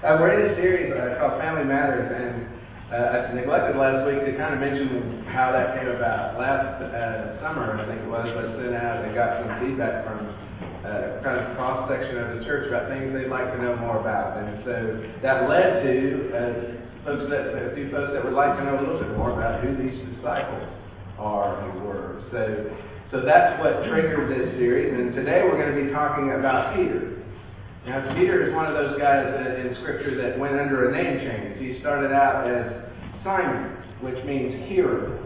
Uh, we're in a series uh, called Family Matters, and uh, I neglected last week to kind of mention how that came about. Last uh, summer, I think it was, I sent out and got some feedback from uh, kind of cross section of the church about things they'd like to know more about, and so that led to uh, folks that a few folks that would like to know a little bit more about who these disciples are and were. So. So that's what triggered this series, and today we're going to be talking about Peter. Now, Peter is one of those guys in Scripture that went under a name change. He started out as Simon, which means hearer.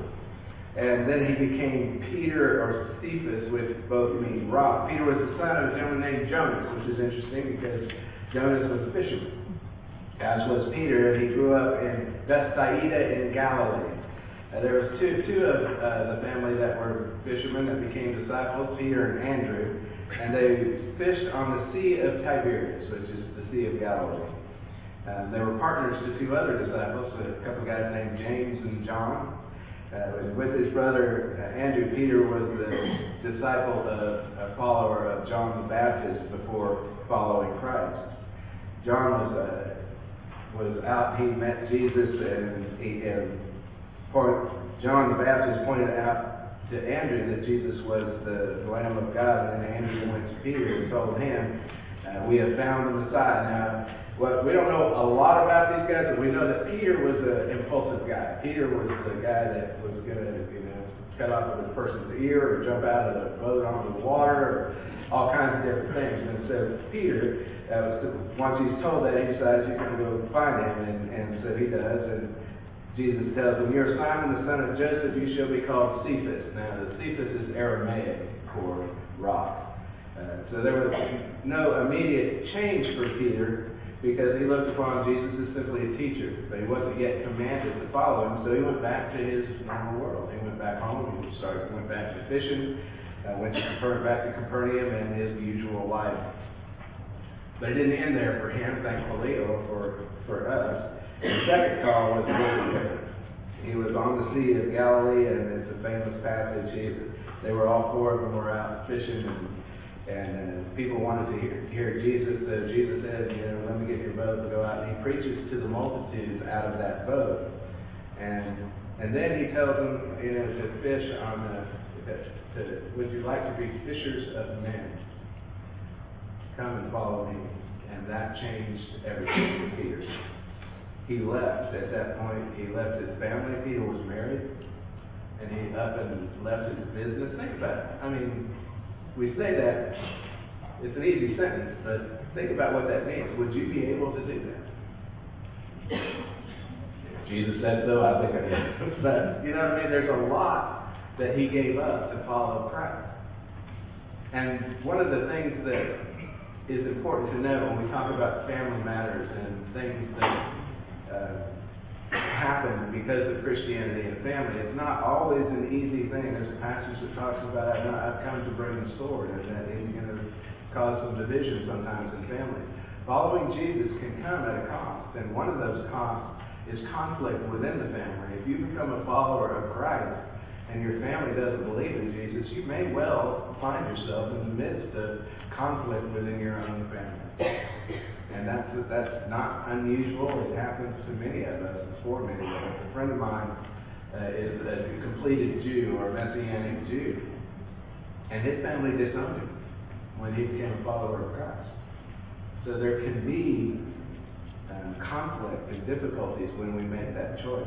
And then he became Peter or Cephas, which both mean rock. Peter was the son of a gentleman named Jonas, which is interesting because Jonas was a fisherman, as was Peter, and he grew up in Bethsaida in Galilee. Uh, there was two, two of uh, the family that were fishermen that became disciples, Peter and Andrew, and they fished on the Sea of Tiberias, which is the Sea of Galilee. They were partners to two other disciples, a couple of guys named James and John. Uh, with his brother uh, Andrew, Peter was the disciple of a follower of John the Baptist before following Christ. John was uh, was out. He met Jesus, and he and John the Baptist pointed out to Andrew that Jesus was the, Lamb of God, and Andrew went to Peter and told him, uh, "We have found the Messiah." Now, well, we don't know a lot about these guys, but we know that Peter was an impulsive guy. Peter was the guy that was going to, you know, cut off a person's ear or jump out of the boat onto the water or all kinds of different things. And so Peter, uh, once he's told that, he decides he's going to go find him, and, and so he does. And Jesus tells him, You're Simon the son of Joseph, you shall be called Cephas. Now, Cephas is Aramaic for rock. Uh, so there was no immediate change for Peter because he looked upon Jesus as simply a teacher, but he wasn't yet commanded to follow him, so he went back to his normal world. He went back home, he started, went back to fishing, uh, went to back to Capernaum and his usual life. But it didn't end there for him, thankfully, or for, for us. The second call was. He was on the Sea of Galilee, and it's a famous passage. He, they were all four of them were out fishing, and, and uh, people wanted to hear, hear Jesus. So Jesus said, you know, let me get your boat and go out. And he preaches to the multitudes out of that boat, and and then he tells them, you know, to fish on the. To, would you like to be fishers of men? Come and follow me. And that changed everything for Peter he left at that point. He left his family. He was married, and he up and left his business. Think about it. I mean, we say that it's an easy sentence, but think about what that means. Would you be able to do that? If Jesus said so, I think I would. but you know what I mean? There's a lot that he gave up to follow Christ. And one of the things that is important to know when we talk about family matters and things that Uh, happen because of Christianity and family. It's not always an easy thing. There's a passage that talks about I've come to bring the sword, and that is going to cause some division sometimes in families. Following Jesus can come at a cost, and one of those costs is conflict within the family. If you become a follower of Christ and your family doesn't believe in Jesus, you may well find yourself in the midst of conflict within your own family. And that's, that's not unusual. It happens to many of us, for many of us. A friend of mine uh, is a completed Jew or Messianic Jew. And his family disowned him when he became a follower of Christ. So there can be um, conflict and difficulties when we make that choice.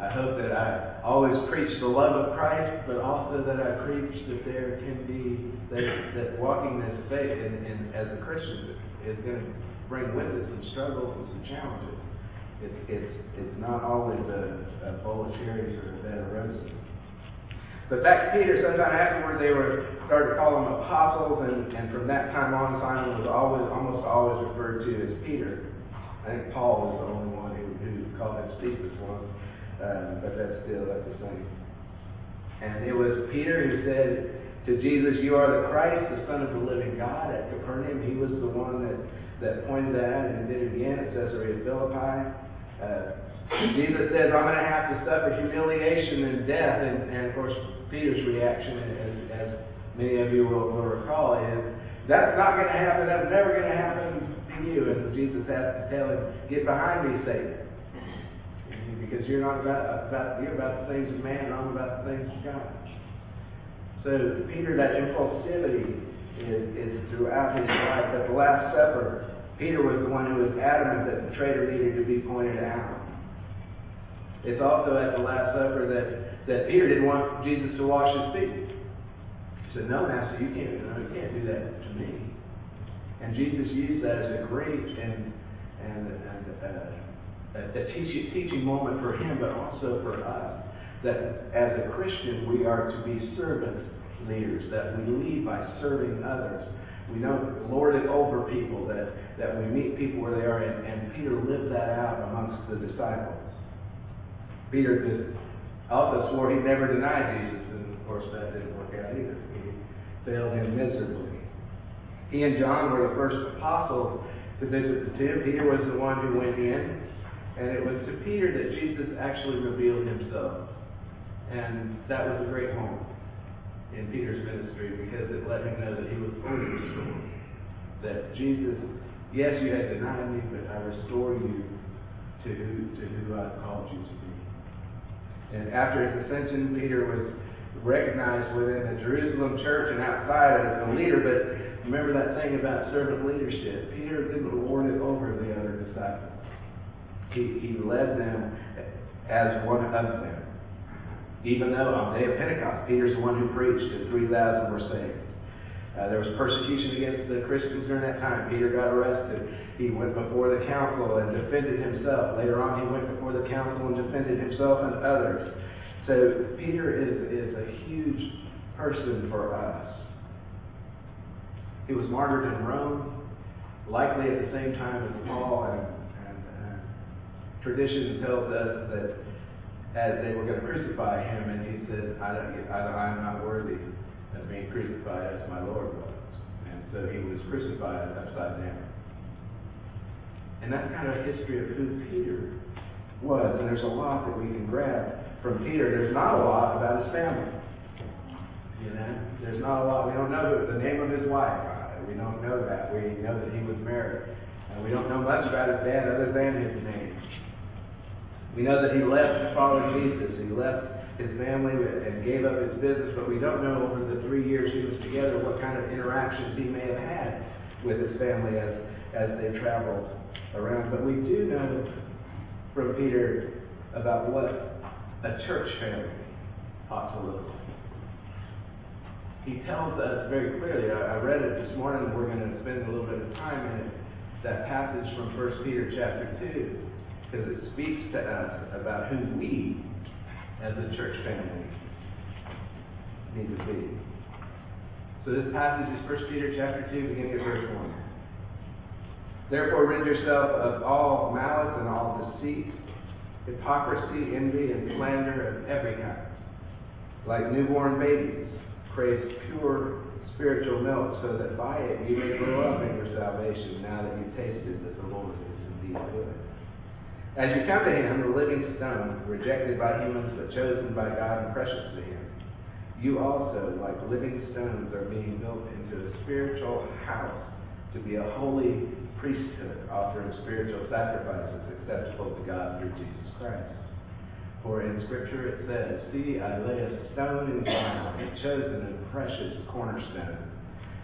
I hope that I always preach the love of Christ, but also that I preach that there can be that, that walking this faith in, in, as a Christian is going to bring with it some struggles and some challenges. It, it's, it's not always a, a bowl of cherries or a bed of roses. But back to Peter, sometime afterward, they were started to call him apostles, and, and from that time on, Simon was always, almost always referred to as Peter. I think Paul was the only one who, who called him Cephas once, um, but that's still that's the same. And it was Peter who said, to Jesus, You are the Christ, the Son of the living God at Capernaum. He was the one that, that pointed that out and did it again at Caesarea Philippi. Uh, Jesus says, I'm going to have to suffer humiliation and death. And, and of course, Peter's reaction, as, as many of you will, will recall, is, That's not going to happen. That's never going to happen to you. And Jesus has to tell him, "Get behind me, Satan," because you're not about, about you're about the things of man, I'm about the things of God. So Peter, that impulsivity is, is throughout his life. At the Last Supper, Peter was the one who was adamant that the traitor needed to be pointed out. It's also at the Last Supper that, that Peter didn't want Jesus to wash his feet. He said, No, Master, you can't, you can't do that to me. And Jesus used that as a great and, and, and uh, a, teaching, teaching moment for him, but also for us. That as a Christian, we are to be servant leaders, that we lead by serving others. We don't lord it over people, that, that we meet people where they are. And, and Peter lived that out amongst the disciples. Peter just oh, also swore he'd never deny Jesus, and of course that didn't work out either. He failed him miserably. He and John were the first apostles to visit the tomb. Peter was the one who went in, and it was to Peter that Jesus actually revealed himself. And that was a great moment in Peter's ministry because it let him know that he was fully restored. That Jesus, yes, you had denied me, but I restore you to who, to who I've called you to be. And after his ascension, Peter was recognized within the Jerusalem church and outside as a leader. But remember that thing about servant leadership. Peter didn't lord it over the other disciples. He, he led them as one of them. Even though on the day of Pentecost, Peter's the one who preached and 3,000 were saved. Uh, there was persecution against the Christians during that time. Peter got arrested. He went before the council and defended himself. Later on, he went before the council and defended himself and others. So Peter is, is a huge person for us. He was martyred in Rome, likely at the same time as Paul, and, tradition tells us that as they were going to crucify him, and he said, I, don't, I, I'm not worthy of being crucified as my Lord was. And so he was crucified upside down. And that's kind of a history of who Peter was. And there's a lot that we can grab from Peter. There's not a lot about his family. You know, there's not a lot. We don't know the name of his wife. We don't know that. We know that he was married. And we don't know much about his dad other than his name. We know that he left to follow Jesus. He left his family and gave up his business, but we don't know over the three years he was together what kind of interactions he may have had with his family as, as they traveled around. But we do know from Peter about what a church family ought to look like. He tells us very clearly, I, I read it this morning, and we're going to spend a little bit of time in it, that passage from 1 Peter chapter 2 because it speaks to us about who we, as a church family, need to be. So this passage is 1 Peter chapter 2, beginning at verse 1. Therefore rid yourself of all malice and all deceit, hypocrisy, envy, and slander of every kind. Like newborn babies, crave pure spiritual milk, so that by it you may grow up in your salvation, now that you've tasted that the Lord is indeed good. As you come to him, the living stone, rejected by humans but chosen by God and precious to him, you also, like living stones, are being built into a spiritual house to be a holy priesthood, offering spiritual sacrifices acceptable to God through Jesus Christ. For in Scripture it says, See, I lay a stone in Zion, a chosen and precious cornerstone,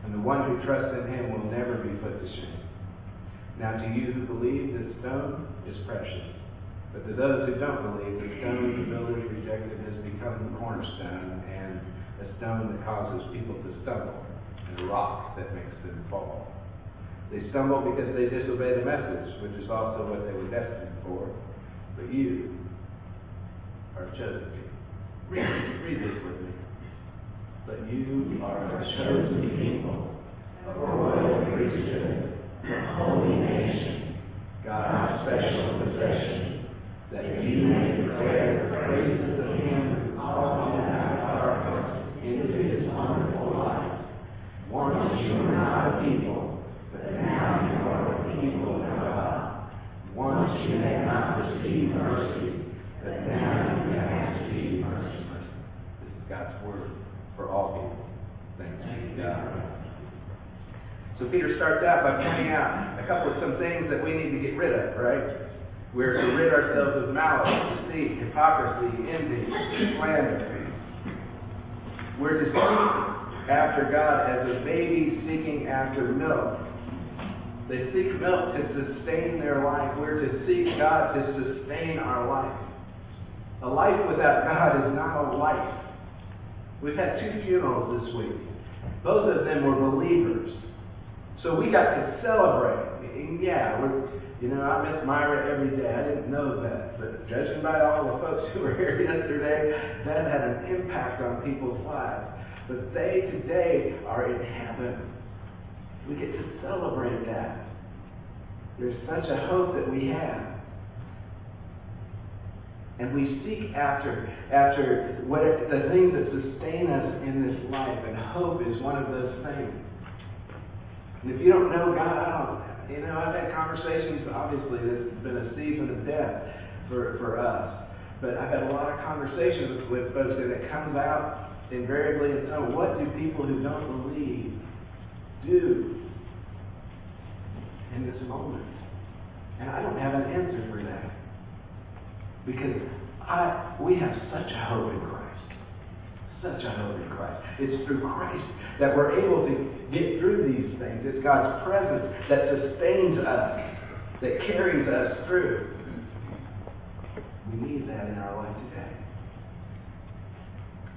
and the one who trusts in him will never be put to shame. Now to you who believe, this stone is precious. But to those who don't believe, the stone the builders rejected has become the cornerstone and a stone that causes people to stumble and a rock that makes them fall. They stumble because they disobey the message, which is also what they were destined for. But you are chosen people. Read this, read this with me. But you are a chosen people, a royal priesthood, a holy nation, God's special possession, that you may declare the praises of Him who called you out of darkness into His wonderful light. Once you were not a people, but now you are the people of God. Once you had not received mercy, but now you have received mercy. This is God's word for all people. Thanks be to God. So Peter starts out by pointing out a couple of some things that we need to get rid of, right? We're to rid ourselves of malice, deceit, hypocrisy, envy, slander. We're to seek after God as a baby seeking after milk. They seek milk to sustain their life. We're to seek God to sustain our life. A life without God is not a life. We've had two funerals this week. Both of them were believers. So we got to celebrate. And yeah, we're, you know, I miss Myra every day. I didn't know that. But judging by all the folks who were here yesterday, that had an impact on people's lives. But they today are in heaven. We get to celebrate that. There's such a hope that we have. And we seek after after what the things that sustain us in this life, and hope is one of those things. And if you don't know God, I don't. You know, I've had conversations. Obviously, this has been a season of death for for us. But I've had a lot of conversations with folks, and it comes out invariably and so. What do people who don't believe do in this moment? And I don't have an answer for that. Because I, we have such a hope in Christ. Such a in Christ. It's through Christ that we're able to get through these things. It's God's presence that sustains us, that carries us through. We need that in our life today.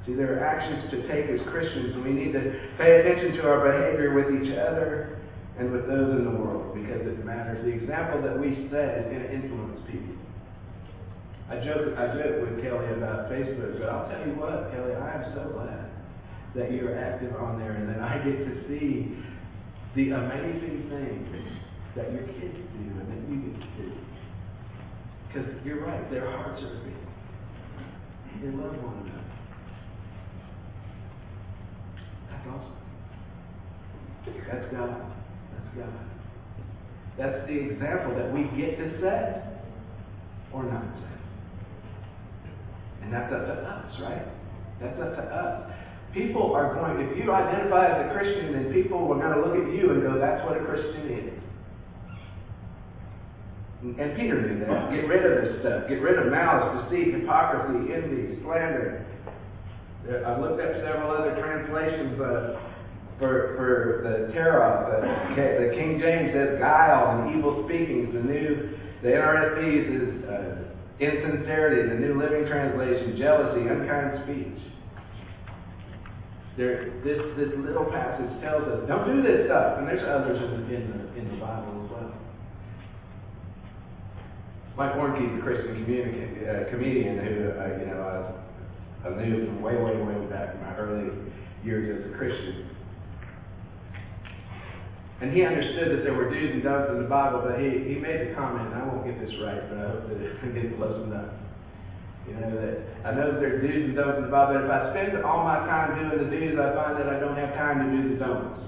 See, there are actions to take as Christians, and we need to pay attention to our behavior with each other and with those in the world because it matters. The example that we set is going to influence people. I joke, I joke with Kelly about Facebook, but I'll tell you what, Kelly, I am so glad that you're active on there and that I get to see the amazing things that your kids do and that you get to do. Because you're right, their hearts are big. They love one another. That's awesome. That's God. That's God. That's the example that we get to set or not set. And that's up to us, right? That's up to us. People are going, if you identify as a Christian, then people are going to look at you and go, that's what a Christian is. And Peter knew that. Get rid of this stuff. Get rid of malice, deceit, hypocrisy, envy, slander. I've looked up several other translations uh, for, for the Teros. Uh, the King James says guile and evil speakings. The new, the NRSV is uh, insincerity. The New Living Translation, jealousy, unkind speech. There, this, this little passage tells us, don't do this stuff. And there's others in the, in the, in the Bible as well. Mike Warnke's a Christian comedian, uh, comedian who, uh, you know, I, I knew from way, way, way back in my early years as a Christian. And he understood that there were do's and don'ts in the Bible, but he, he made the comment, and I won't get this right, but I hope that it gets close enough. You know, that I know that there are do's and don'ts in the Bible, but if I spend all my time doing the do's, I find that I don't have time to do the don'ts.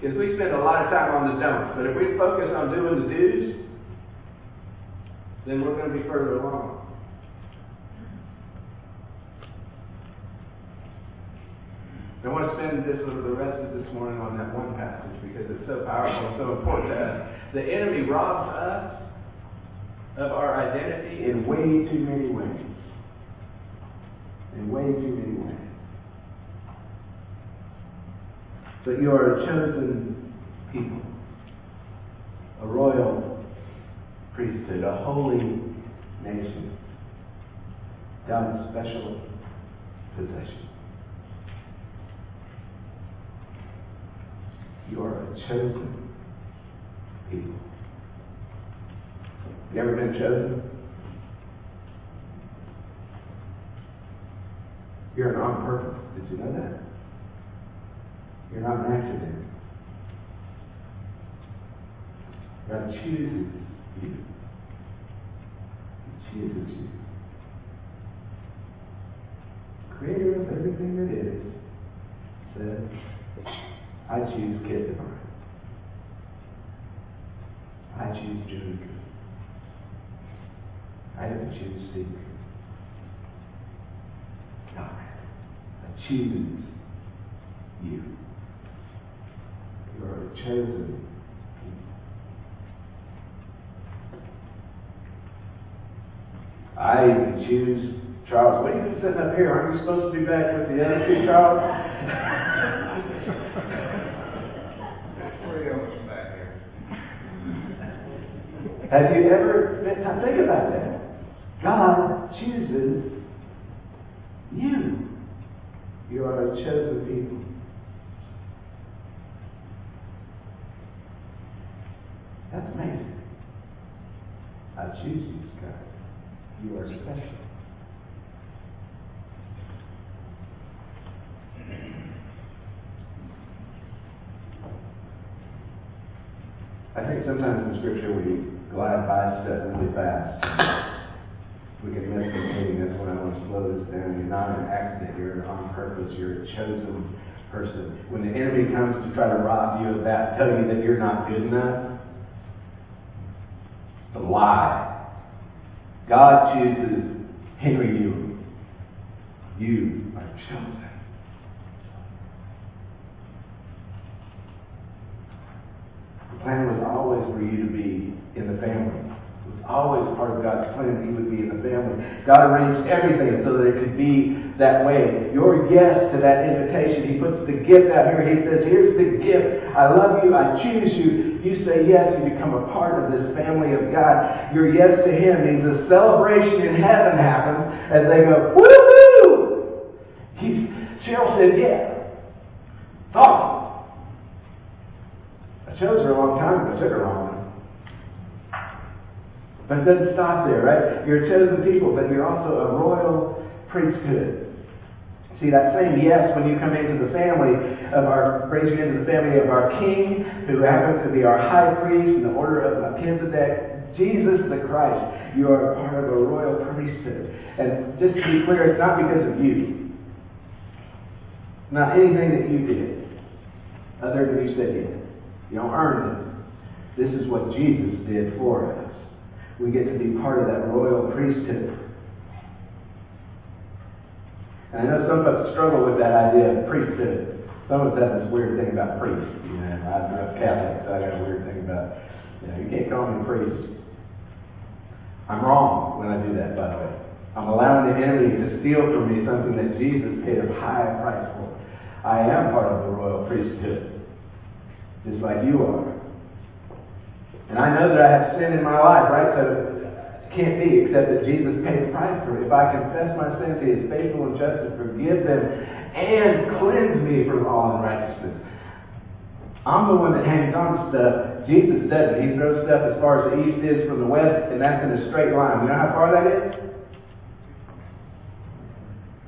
Because we spend a lot of time on the don'ts, but if we focus on doing the do's, then we're going to be further along. I want to spend this, the rest of this morning on that one passage because it's so powerful so important to us. The enemy robs us of our identity in way too many ways. In way too many ways. But you are a chosen people, a royal priesthood, a holy nation, God's special possession. You are a chosen people. You ever been chosen? You're an on purpose. Did you know that? You're not an accident. God chooses you. He chooses you. Creator of everything that is says, I choose Kid Devine. I choose Julie I don't choose Steve. No. I choose you. You are a chosen. I choose Charles. What are you sitting up here? Aren't you supposed to be back with the other two, Charles? Three of us back here. Have you ever been, now think about that? God chooses you. You are a chosen people. That's amazing. I choose you, Scott. You are special. I think sometimes in Scripture we glide by stuff really fast. We can miss the meaning. That's when I want to slow this down. You're not an accident. You're on purpose. You're a chosen person. When the enemy comes to try to rob you of that, tell you that you're not good enough, a lie. God chooses Henry Ewing. You are chosen. The plan was always for you to be in the family. It was always part of God's plan that you would be in the family. God arranged everything so that it could be that way. Your yes to that invitation, He puts the gift out here. He says, Here's the gift. I love you. I choose you. You say yes, you become a part of this family of God. Your yes to Him means a celebration in heaven happens as they go, Woo-hoo! He's, Cheryl said, Yeah. It's awesome. Chose her a long time ago. It took her long enough. But it doesn't stop there, right? You're a chosen people, but you're also a royal priesthood. See, that same yes when you come into the family of our, brings you into the family of our King, who happens to be our high priest in the order of Melchizedek, Jesus the Christ. You are part of a royal priesthood. And just to be clear, it's not because of you. Not anything that you did, other than you said yes. You don't earn this. This is what Jesus did for us. We get to be part of that royal priesthood. And I know some of us struggle with that idea of priesthood. Some of us have this weird thing about priests. You know, I grew up Catholic, so I got a weird thing about, you know, you can't call me a priest. I'm wrong when I do that, by the way. I'm allowing the enemy to steal from me something that Jesus paid a high price for. I am part of the royal priesthood, just like you are. And I know that I have sin in my life, right? So it can't be except that Jesus paid the price for it. If I confess my sins, He is faithful and just to forgive them and cleanse me from all unrighteousness. I'm the one that hangs on to stuff. Jesus doesn't. He throws stuff as far as the east is from the west, and that's in a straight line. You know how far that is?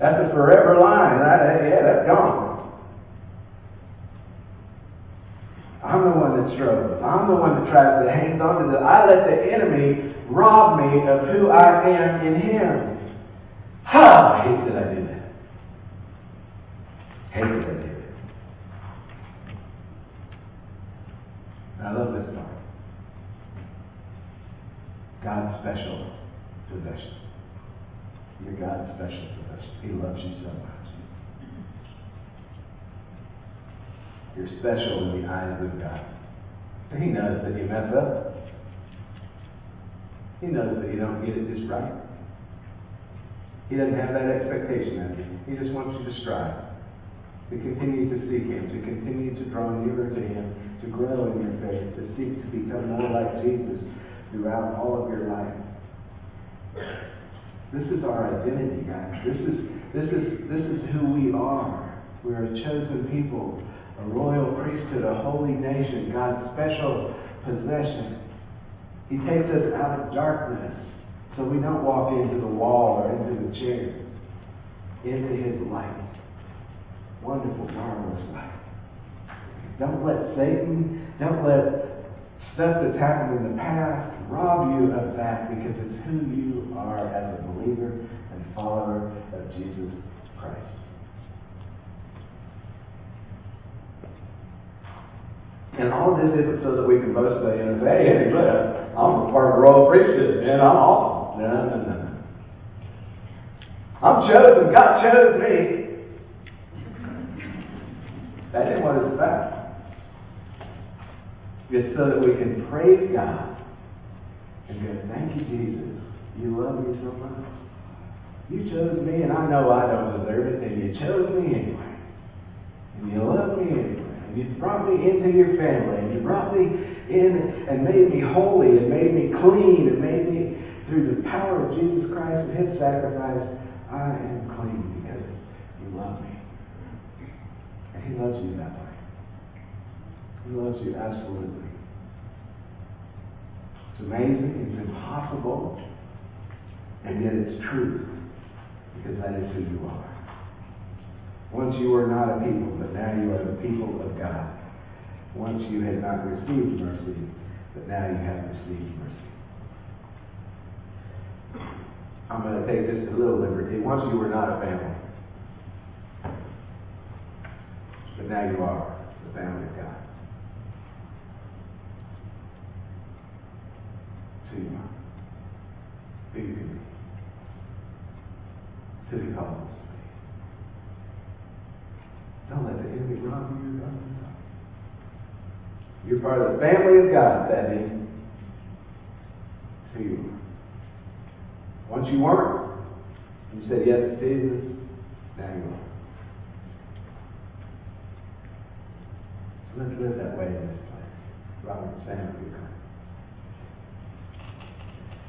That's a forever line. Yeah, that's gone. I'm the one that struggles. I'm the one that tries to hang on to the. I let the enemy rob me of who I am in Him. Ha! I hate that I do that. Hate that I do. And I love this part. God's special possession. You're God's special possession. He loves you so much. You're special in the eyes of God. He knows that you mess up. He knows that you don't get it just right. He doesn't have that expectation of you. He just wants you to strive, to continue to seek Him, to continue to draw nearer to Him, to grow in your faith, to seek to become more like Jesus throughout all of your life. This is our identity, guys. This is this is this is who we are. We're a chosen people a royal priesthood, a holy nation, God's special possession. He takes us out of darkness so we don't walk into the wall or into the chairs, into His light. Wonderful, marvelous light. Don't let Satan, don't let stuff that's happened in the past rob you of that because it's who you are as a believer and follower of Jesus Christ. And all this isn't so that we can boast say, and say, hey, look, I'm a part of the royal priesthood, man, I'm awesome. No, no, no. I'm chosen. God chose me. That isn't what it's about. It's so that we can praise God and go, thank you, Jesus. You love me so much. You chose me, and I know I don't deserve it, and you chose me anyway. And you love me anyway. You brought me into your family, and you brought me in and made me holy, and made me clean, and made me, through the power of Jesus Christ and His sacrifice, I am clean because you love me. And He loves you that way. He loves you absolutely. It's amazing, it's impossible, and yet it's true, because that is who you are. Once you were not a people, but now you are the people of God. Once you had not received mercy, but now you have received mercy. I'm going to take just a little liberty. Once you were not a family, but now you are the family of God. Who you are. Who calls You're part of the family of God, that means. You are. Once you weren't, you said yes to Jesus, now you are. So let's live that way in this place. Robert, stand with you.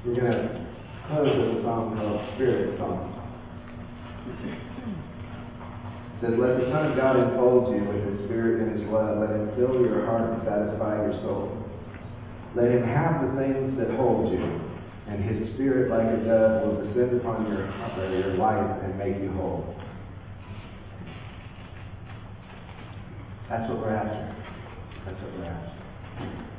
We're going to close with a song called Spirit Song. Says, Let the Son of God enfold you with His Spirit and His love. Let Him fill your heart and satisfy your soul. Let Him have the things that hold you, and His Spirit, like a dove, will descend upon your, your life and make you whole. That's what we're after. That's what we're after.